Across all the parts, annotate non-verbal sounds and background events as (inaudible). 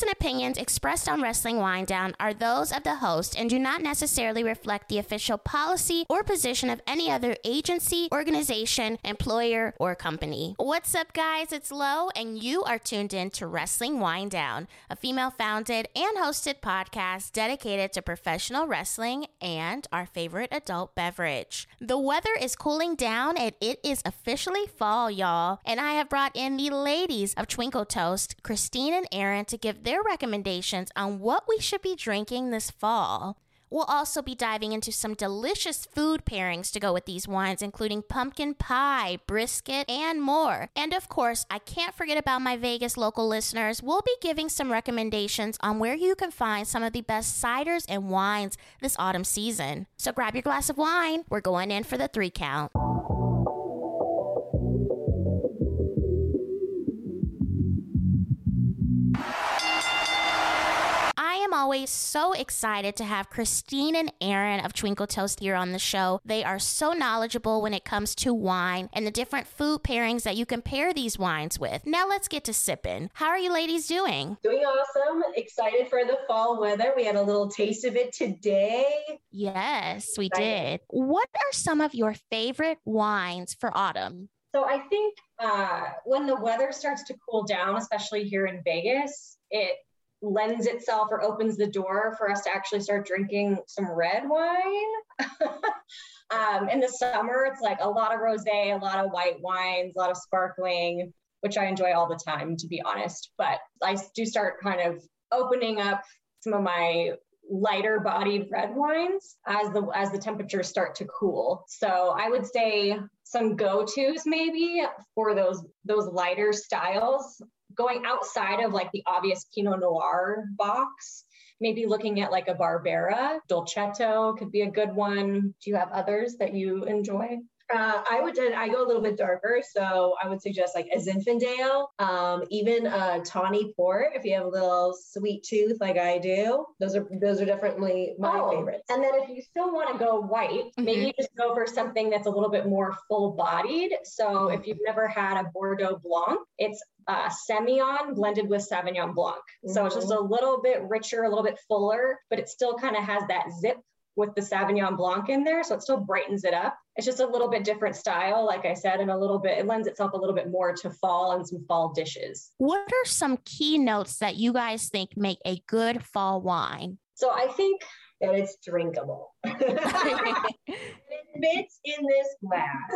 views and opinions expressed on Wrestling Winedown are those of the host and do not necessarily reflect the official policy or position of any other agency, organization, employer, or company. What's up, guys? It's Lo, and you are tuned in to Wrestling Winedown, a female founded and hosted podcast dedicated to professional wrestling and our favorite adult beverage. The weather is cooling down and it is officially fall, y'all. And I have brought in the ladies of Twinkle Toast, Christine and Erin, to give their recommendations on what we should be drinking this fall. We'll also be diving into some delicious food pairings to go with these wines, including pumpkin pie, brisket, and more. And of course, I can't forget about my Vegas local listeners. We'll be giving some recommendations on where you can find some of the best ciders and wines this autumn season. So grab your glass of wine. We're going in for the three count. Am always so excited to have Christine and Erin of Twinkle Toast here on the show. They are so knowledgeable when it comes to wine and the different food pairings that you can pair these wines with. Now let's get to sipping. How are you ladies doing? Doing awesome. Excited for the fall weather. We had a little taste of it today. Yes, we did. What are some of your favorite wines for autumn? So I think uh, when the weather starts to cool down, especially here in Vegas, it lends itself or opens the door for us to actually start drinking some red wine. (laughs) um, in the summer, it's like a lot of rosé, a lot of white wines, a lot of sparkling, which I enjoy all the time, to be honest. But I do start kind of opening up some of my lighter bodied red wines as the as the temperatures start to cool. So I would say some go-tos maybe for those those lighter styles going outside of like the obvious Pinot Noir box, maybe looking at like a Barbera, Dolcetto could be a good one. Do you have others that you enjoy? Uh, I would I go a little bit darker, so I would suggest like a Zinfandel, um, even a tawny port if you have a little sweet tooth like I do. Those are those are definitely my oh, favorites. And then if you still want to go white, mm-hmm. maybe just go for something that's a little bit more full bodied. So if you've never had a Bordeaux Blanc, it's uh, Semillon blended with Sauvignon Blanc. Mm-hmm. So it's just mm-hmm. a little bit richer, a little bit fuller, but it still kind of has that zip with the Sauvignon Blanc in there. So it still brightens it up. It's just a little bit different style, like I said, and a little bit, it lends itself a little bit more to fall and some fall dishes. What are some key notes that you guys think make a good fall wine? So I think that it's drinkable. (laughs) (laughs) it fits in this glass,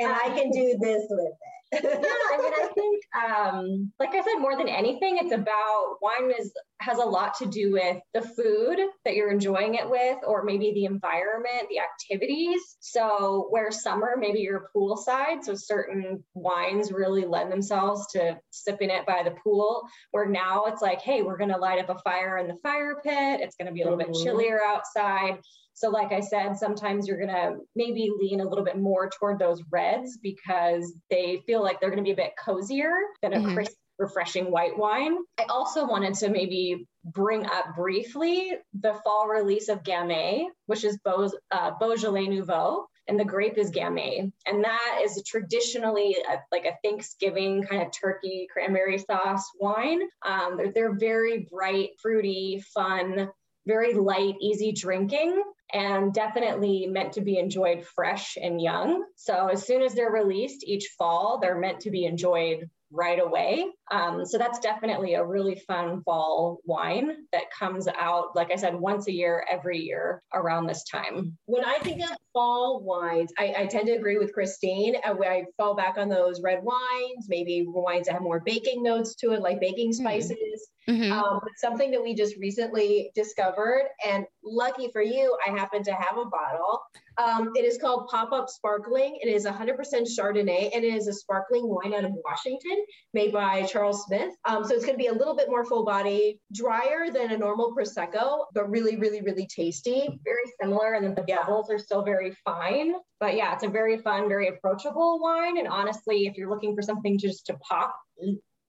and I can do this with it yeah, I mean, I think, um, like I said, more than anything, it's about wine is has a lot to do with the food that you're enjoying it with, or maybe the environment, the activities. So, where summer, maybe you're poolside, so certain wines really lend themselves to sipping it by the pool. Where now it's like, hey, we're going to light up a fire in the fire pit. It's going to be a little mm-hmm. bit chillier outside. So, like I said, sometimes you're going to maybe lean a little bit more toward those reds because they feel like they're going to be a bit cozier than a mm-hmm. crisp, refreshing white wine. I also wanted to maybe bring up briefly the fall release of Gamay, which is Beau, uh, Beaujolais Nouveau and the grape is Gamay. And that is traditionally a, like a Thanksgiving kind of turkey cranberry sauce wine. Um, they're, they're, very bright, fruity, fun, very light, easy drinking and definitely meant to be enjoyed fresh and young. So as soon as they're released each fall, they're meant to be enjoyed right away. Um, so that's definitely a really fun fall wine that comes out, like I said, once a year, every year around this time. When I think of fall wines, I, I tend to agree with Christine. I, I, fall back on those red wines, maybe wines that have more baking notes to it, like baking hmm. spices. Mm-hmm. Um, something that we just recently discovered, and lucky for you, I happen to have a bottle. Um, it is called Pop Up Sparkling. It is 100% Chardonnay, and it is a sparkling wine out of Washington, made by Charles Smith. Um, so it's going to be a little bit more full body, drier than a normal prosecco, but really, really, really tasty. Very similar, and then the yeah. bubbles are still very fine. But yeah, it's a very fun, very approachable wine. And honestly, if you're looking for something just to pop,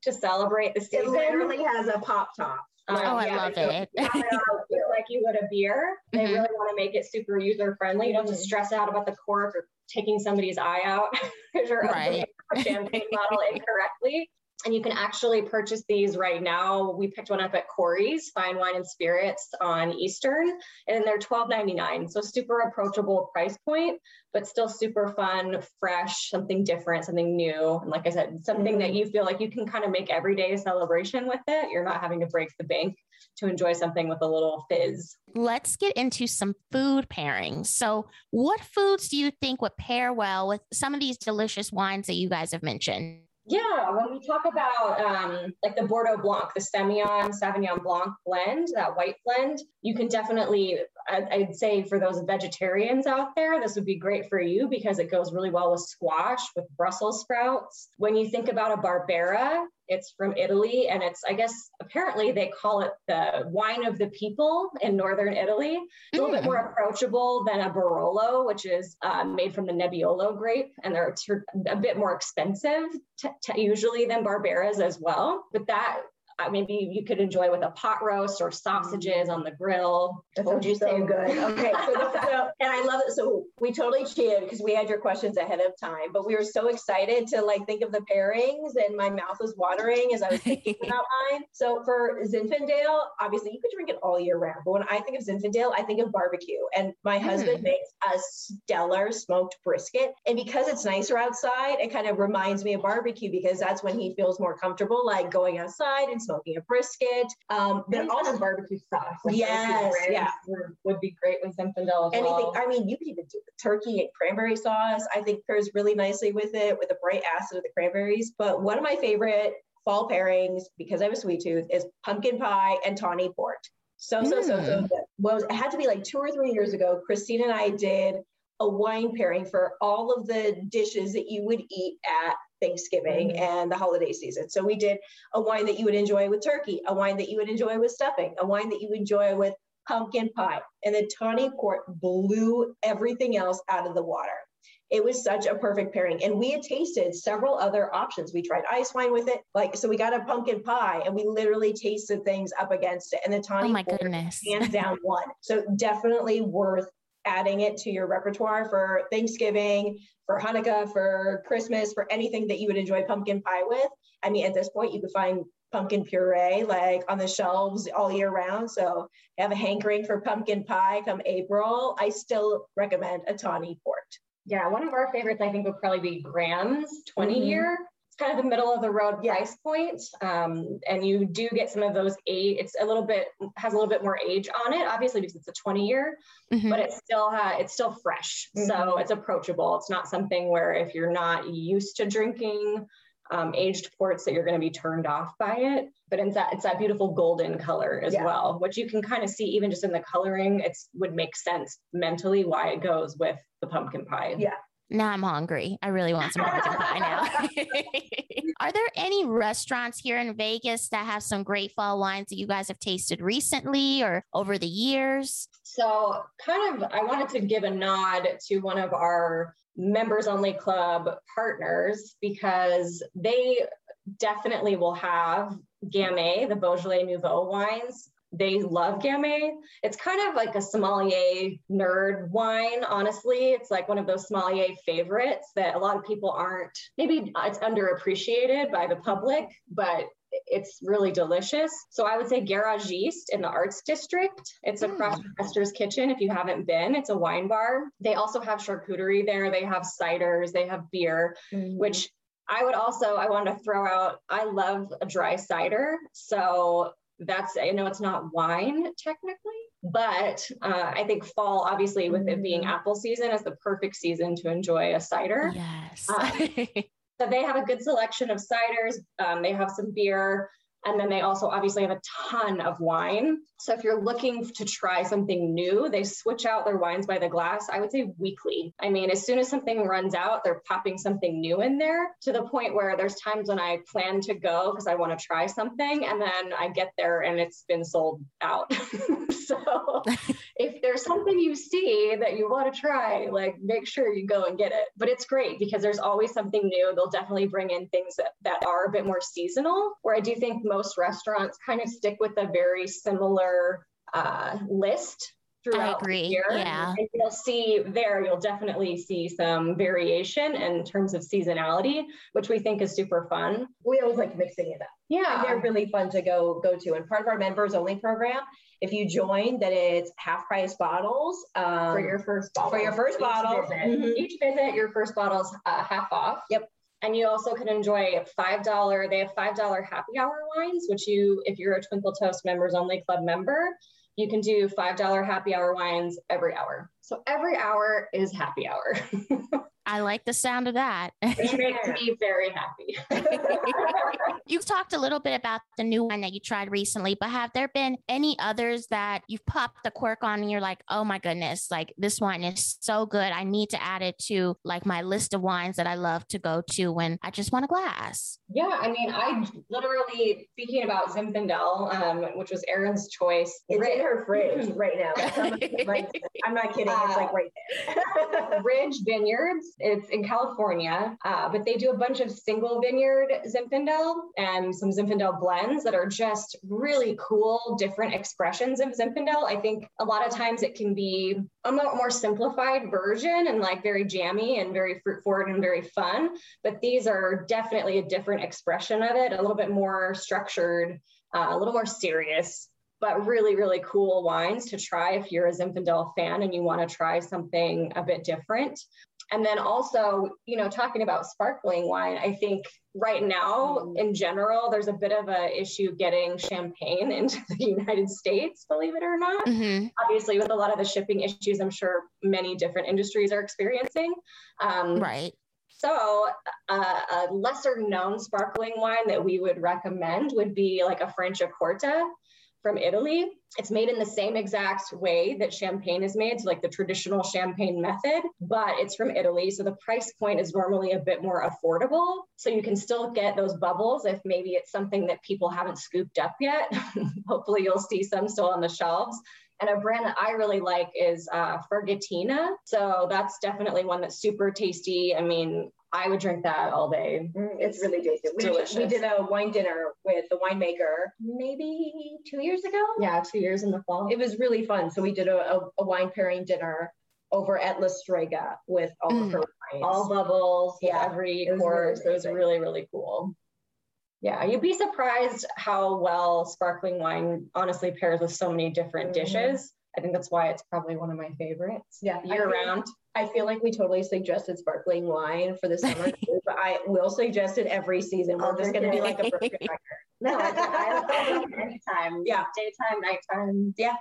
to celebrate the season. It literally has a pop top. Um, oh, I yeah, love it. (laughs) you would a beer. They mm-hmm. really want to make it super user friendly. You don't have to stress out about the cork or taking somebody's eye out (laughs) because you're right. opening a champagne bottle incorrectly. And you can actually purchase these right now. We picked one up at Khoury's Fine Wine and Spirits on Eastern, and they're $12.99. So super approachable price point, but still super fun, fresh, something different, something new. And like I said, something that you feel like you can kind of make everyday a celebration with it. You're not having to break the bank to enjoy something with a little fizz. Let's get into some food pairings. So, what foods do you think would pair well with some of these delicious wines that you guys have mentioned? Yeah, when we talk about um, like the Bordeaux Blanc, the Semillon Sauvignon Blanc blend, that white blend, you can definitely, I'd say for those vegetarians out there, this would be great for you because it goes really well with squash, with Brussels sprouts. When you think about a Barbera, it's from Italy, and it's, I guess, apparently they call it the wine of the people in northern Italy. It's a little mm. bit more mm. approachable than a Barolo, which is uh, made from the Nebbiolo grape, and they're a bit more expensive t- t- usually than Barberas as well. But that maybe you could enjoy with a pot roast or sausages on the grill. That would you so say? Good. Okay. So, so, (laughs) and I love it. So we totally cheated because we had your questions ahead of time, but we were so excited to like think of the pairings, and my mouth was watering as I was thinking (laughs) about mine. So for Zinfandel, obviously you could drink it all year round, but when I think of Zinfandel, I think of barbecue. And my husband mm. makes a stellar smoked brisket, and because it's nicer outside, it kind of reminds me of barbecue because that's when he feels more comfortable, like going outside and smoking a brisket. Um, but Any also barbecue sauce. Like yes, yeah, would be great with Zinfandel. Anything. Well. I mean, you could even do turkey and cranberry sauce. I think pairs really nicely with it with the bright acid of the cranberries. But one of my favorite fall pairings, because I have a sweet tooth, is pumpkin pie and tawny port. So, so, mm. so, so good. Well, it had to be like two or three years ago. Christine and I did a wine pairing for all of the dishes that you would eat at Thanksgiving mm-hmm. and the holiday season. So we did a wine that you would enjoy with turkey, a wine that you would enjoy with stuffing, a wine that you would enjoy with pumpkin pie. And the tawny port blew everything else out of the water. It was such a perfect pairing. And we had tasted several other options. We tried ice wine with it. Like, so we got a pumpkin pie and we literally tasted things up against it. And the tawny oh my goodness. hands down one. So definitely worth adding it to your repertoire for Thanksgiving, for Hanukkah, for Christmas, for anything that you would enjoy pumpkin pie with. I mean, at this point, you could find pumpkin puree like on the shelves all year round. So have a hankering for pumpkin pie come April. I still recommend a tawny port. Yeah, one of our favorites I think would probably be Graham's 20 mm-hmm. year kind of the middle of the road price point. Um, and you do get some of those age, it's a little bit, has a little bit more age on it, obviously because it's a 20 year, mm-hmm. but it's still, uh, it's still fresh. Mm-hmm. So it's approachable. It's not something where if you're not used to drinking um, aged ports that you're going to be turned off by it. But it's that it's that beautiful golden color as yeah. well, which you can kind of see even just in the coloring. It's would make sense mentally why it goes with the pumpkin pie. Yeah, now I'm hungry. I really want some pumpkin pie now. (laughs) Are there any restaurants here in Vegas that have some great fall wines that you guys have tasted recently or over the years? So, kind of, I wanted to give a nod to one of our members only club partners because they definitely will have Gamay, the Beaujolais Nouveau wines they love Gamay. It's kind of like a sommelier nerd wine, honestly. It's like one of those sommelier favorites that a lot of people aren't, maybe it's underappreciated by the public, but it's really delicious. So I would say Garagiste in the Arts District. It's across mm. Esther's Kitchen. If you haven't been, it's a wine bar. They also have charcuterie there. They have ciders. They have beer, mm. which I would also I want to throw out. I love a dry cider. So that's I know it's not wine technically, but uh, I think fall, obviously, with it being mm. apple season, is the perfect season to enjoy a cider. Yes. um, (laughs) so they have a good selection of ciders. Um, they have some beer. And then they also obviously have a ton of wine. So if you're looking to try something new, they switch out their wines by the glass, I would say weekly. I mean, as soon as something runs out, they're popping something new in there to the point where there's times when I plan to go because I want to try something. And then I get there and it's been sold out. (laughs) so (laughs) if there's something you see that you want to try, like make sure you go and get it. But it's great because there's always something new. They'll definitely bring in things that, that are a bit more seasonal, where I do think most restaurants kind of stick with a very similar uh, list throughout the year. Yeah. And you'll see there, you'll definitely see some variation in terms of seasonality, which we think is super fun. We always like mixing it up. Yeah. And they're really fun to go go to. And part of our members only program, if you join, that it's half price bottles um, for your first bottle. For your first Each bottle. Visit. Mhm. Each visit, your first bottle's uh, half off. Yep. And you also can enjoy five dollar. They have five dollar happy hour wines, which you, if you're a Twinkle Toast members only club member, you can do five dollar happy hour wines every hour. So every hour is happy hour, (laughs) I like the sound of that. It makes me (laughs) very happy. (laughs) You've talked a little bit about the new one that you tried recently, but have there been any others that you've popped the cork on and you're like, oh my goodness, like this wine is so good. I need to add it to like my list of wines that I love to go to when I just want a glass. Yeah, I mean, I literally speaking about Zinfandel, um, which was Erin's choice. It's Ri- in her fridge (laughs) right now. That's how much it likes it. I'm not kidding. It's like right there. Ridge Vineyards. It's in California, uh, but they do a bunch of single vineyard Zinfandel and some Zinfandel blends that are just really cool, different expressions of Zinfandel. I think a lot of times it can be a mo- more simplified version and like very jammy and very fruit forward and very fun. But these are definitely a different expression of it, a little bit more structured, uh, a little more serious but really, really cool wines to try if you're a Zinfandel fan and you want to try something a bit different. And then also, you know, talking about sparkling wine, I think right now in general, there's a bit of a issue getting champagne (laughs) into the United States, believe it or not. hmm Obviously, with a lot of the shipping issues, I'm sure many different industries are experiencing. Um, Right. so, uh, a lesser known sparkling wine that we would recommend would be like a French Franciacorta from Italy. It's made in the same exact way that champagne is made, so like the traditional champagne method, but it's from Italy. So the price point is normally a bit more affordable. So you can still get those bubbles if maybe it's something that people haven't scooped up yet. (laughs) Hopefully, you'll see some still on the shelves. And a brand that I really like is uh, Ferghettina. So that's definitely one that's super tasty. I mean, I would drink that all day. Mm, It's really tasty. We did, we did a wine dinner with the winemaker. Maybe two years ago? Yeah, two years in the fall. It was really fun. So we did a, a, a wine pairing dinner over at La Strega with all Mm. of her wines. all bubbles, Yeah, every it course. really it was really, really cool. Yeah, you'd be surprised how well sparkling wine honestly pairs with so many different Mhm. dishes. I think that's why it's probably one of my favorites. Yeah, I year feel- round. I feel like we totally suggested sparkling wine for the summer, too, (laughs) but I will suggest it every season. We're just going to be like a broken record. (laughs) No, I, I, I love it anytime. (laughs) Yeah. daytime, nighttime, Yeah,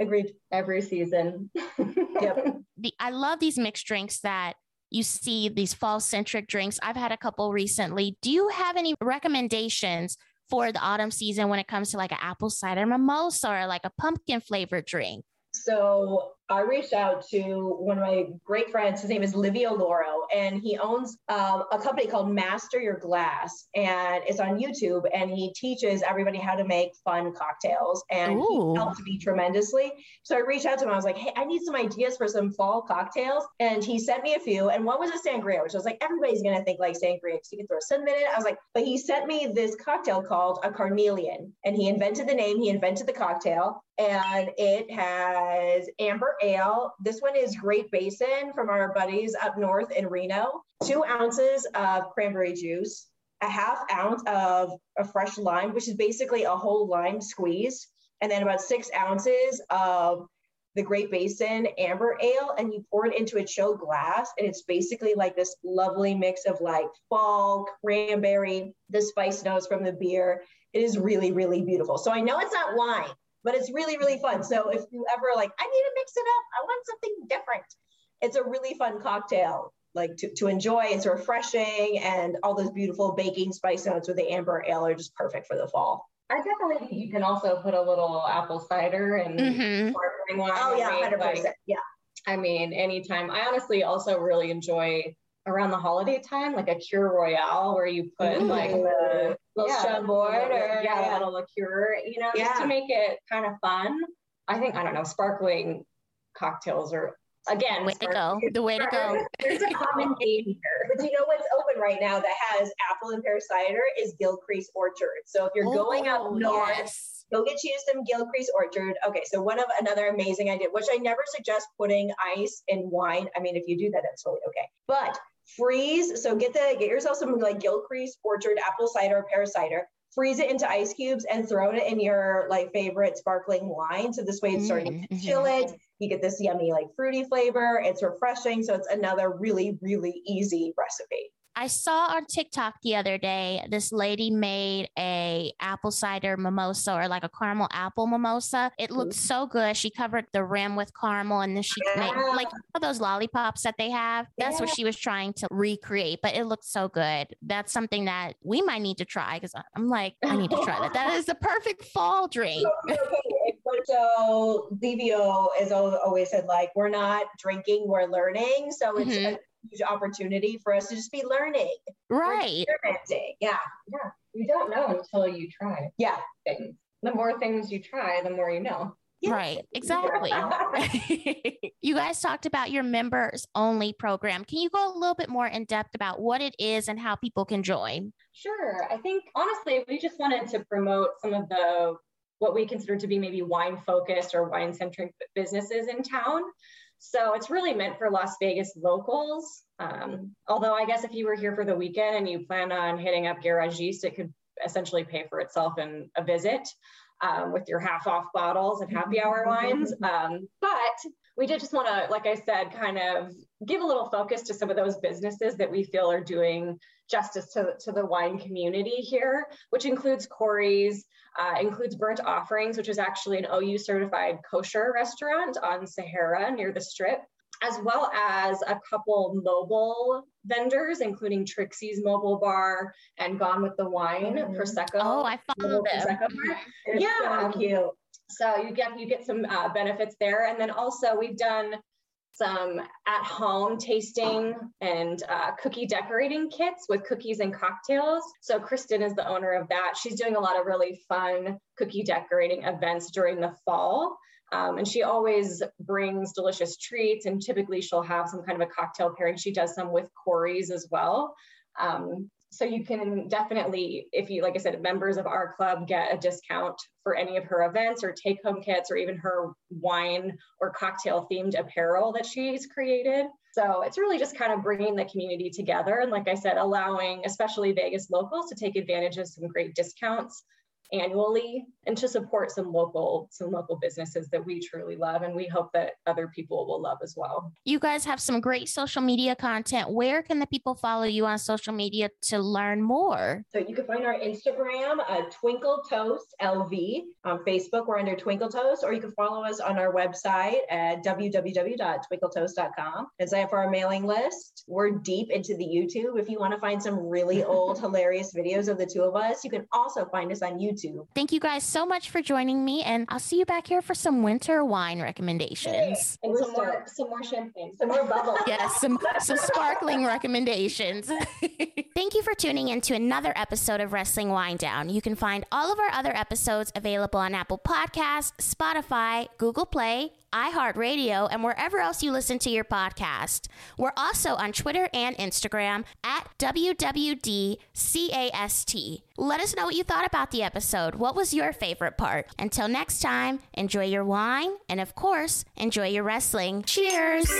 Agreed. every season. Yep. the I love these mixed drinks that you see these fall centric drinks. I've had a couple recently. Do you have any recommendations for the autumn season when it comes to like an apple cider mimosa or like a pumpkin flavored drink? So I reached out to one of my great friends. His name is Livio Lauro, and he owns um, a company called Master Your Glass, and it's on YouTube. And he teaches everybody how to make fun cocktails, and Ooh. he helped me tremendously. So I reached out to him. I was like, "Hey, I need some ideas for some fall cocktails," and he sent me a few. And one was a sangria, which I was like, everybody's gonna think like sangria because you can throw a cinnamon in it. I was like, but he sent me this cocktail called a carnelian, and he invented the name. He invented the cocktail and it has amber ale. This one is Great Basin from our buddies up north in Reno. Two ounces of cranberry juice, a half ounce of a fresh lime, which is basically a whole lime squeeze, and then about six ounces of the Great Basin amber ale, and you pour it into a chilled glass, and it's basically like this lovely mix of like fall, cranberry, the spice notes from the beer. It is really, really beautiful. So I know it's not wine, but it's really, really fun. So if you ever like, I need to mix it up, I want something different. It's a really fun cocktail, like to, to enjoy. It's refreshing, and all those beautiful baking spice notes with the amber ale are just perfect for the fall. I definitely think you can also put a little apple cider and hmm sparkling wine. Oh yeah, and make, hundred like, percent. Yeah, I mean, anytime. I honestly also really enjoy around the holiday time, like a Kir Royale, where you put Ooh. like the little Yeah. chambord or Yeah. yeah, a little liqueur, you know, just to make it kind of fun. I think I don't know, sparkling cocktails are Again, way to go. The way to go. There's a common theme here. But you know what's open right now that has apple and pear cider is Gilcrease Orchard. So if you're going up Oh, north, yes. go get you some Gilcrease Orchard. Okay, so one of another amazing idea, which I never suggest putting ice in wine. I mean, if you do that, that's totally okay. But freeze. So get the get yourself some like Gilcrease Orchard apple cider, pear cider. Freeze it into ice cubes and throw it in your like favorite sparkling wine. So this way it's starting to Mhm, chill it. You get this yummy like fruity flavor. It's refreshing. So it's another really really easy recipe. I saw on TikTok the other day this lady made a apple cider mimosa or like a caramel apple mimosa. It looked so good. She covered the rim with caramel and then she made like those lollipops that they have. That's what she was trying to recreate, but it looked so good. That's something that we might need to try because I'm like, (laughs) I need to try that. That is the perfect fall drink. okay, so Livio has always said like we're not drinking, we're learning. So it's Mhm. a huge opportunity for us to just be learning, Right. experimenting. Yeah, Yeah, you don't know until you try yeah. things. The more things you try, the more you know. Yeah. Right. Exactly. (laughs) you guys talked about your members only program. Can you go a little bit more in depth about what it is and how people can join? Sure. I think honestly, we just wanted to promote some of the what we consider to be maybe wine focused or wine centric businesses in town. So it's really meant for Las Vegas locals. Um, although I guess if you were here for the weekend and you plan on hitting up Garagiste, it could essentially pay for itself in a visit um, with your half off bottles and happy hour wines. Um, but we did just want to, like I said, kind of give a little focus to some of those businesses that we feel are doing justice to, to the wine community here, which includes Khoury's, uh, includes Burnt Offerings, which is actually an OU certified kosher restaurant on Sahara near the strip, as well as a couple mobile vendors, including Trixie's Mobile Bar and Gone with the Wine, Mhm. Prosecco. Oh, I follow Little them. Prosecco bar. (laughs) Yeah. so cute. So you get you get some uh, benefits there, and then also we've done some at-home tasting and uh, cookie decorating kits with cookies and cocktails. So Kristen is the owner of that. She's doing a lot of really fun cookie decorating events during the fall. Um, and she always brings delicious treats, and typically she'll have some kind of a cocktail pairing. She does some with Khoury's as well. Um, so you can definitely, if you, like I said, members of our club get a discount for any of her events or take home kits or even her wine or cocktail themed apparel that she's created. So it's really just kind of bringing the community together. And like I said, allowing especially Vegas locals to take advantage of some great discounts annually and to support some local some local businesses that we truly love and we hope that other people will love as well You guys have some great social media content. Where can the people follow you on social media to learn more? So you can find our Instagram, uh, Twinkle Toast LV. On Facebook, we're under Twinkle Toast, or you can follow us on our website at www.twinkletoast.com and sign up for our mailing list. We're deep into the YouTube. If you want to find some really (laughs) old, hilarious videos of the two of us, you can also find us on YouTube. Thank you guys so much for joining me, and I'll see you back here for some winter wine recommendations. and some more some more champagne some more bubbles (laughs) Yes, some some sparkling recommendations. (laughs) Thank you for tuning in to another episode of Wrestling Winedown. You can find all of our other episodes available on Apple Podcasts, Spotify, Google Play, iHeartRadio, and wherever else you listen to your podcast. We're also on Twitter and Instagram at WWDCAST. Let us know what you thought about the episode. What was your favorite part? Until next time, enjoy your wine and, of course, enjoy your wrestling. Cheers!